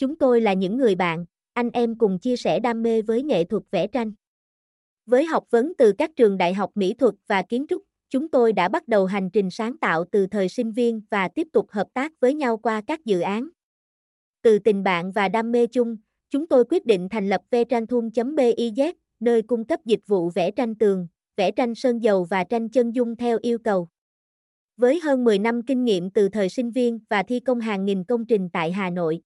Chúng tôi là những người bạn, anh em cùng chia sẻ đam mê với nghệ thuật vẽ tranh. Với học vấn từ các trường đại học mỹ thuật và kiến trúc, chúng tôi đã bắt đầu hành trình sáng tạo từ thời sinh viên và tiếp tục hợp tác với nhau qua các dự án. Từ tình bạn và đam mê chung, chúng tôi quyết định thành lập vetranthum.biz, nơi cung cấp dịch vụ vẽ tranh tường, vẽ tranh sơn dầu và tranh chân dung theo yêu cầu. Với hơn 10 năm kinh nghiệm từ thời sinh viên và thi công hàng nghìn công trình tại Hà Nội,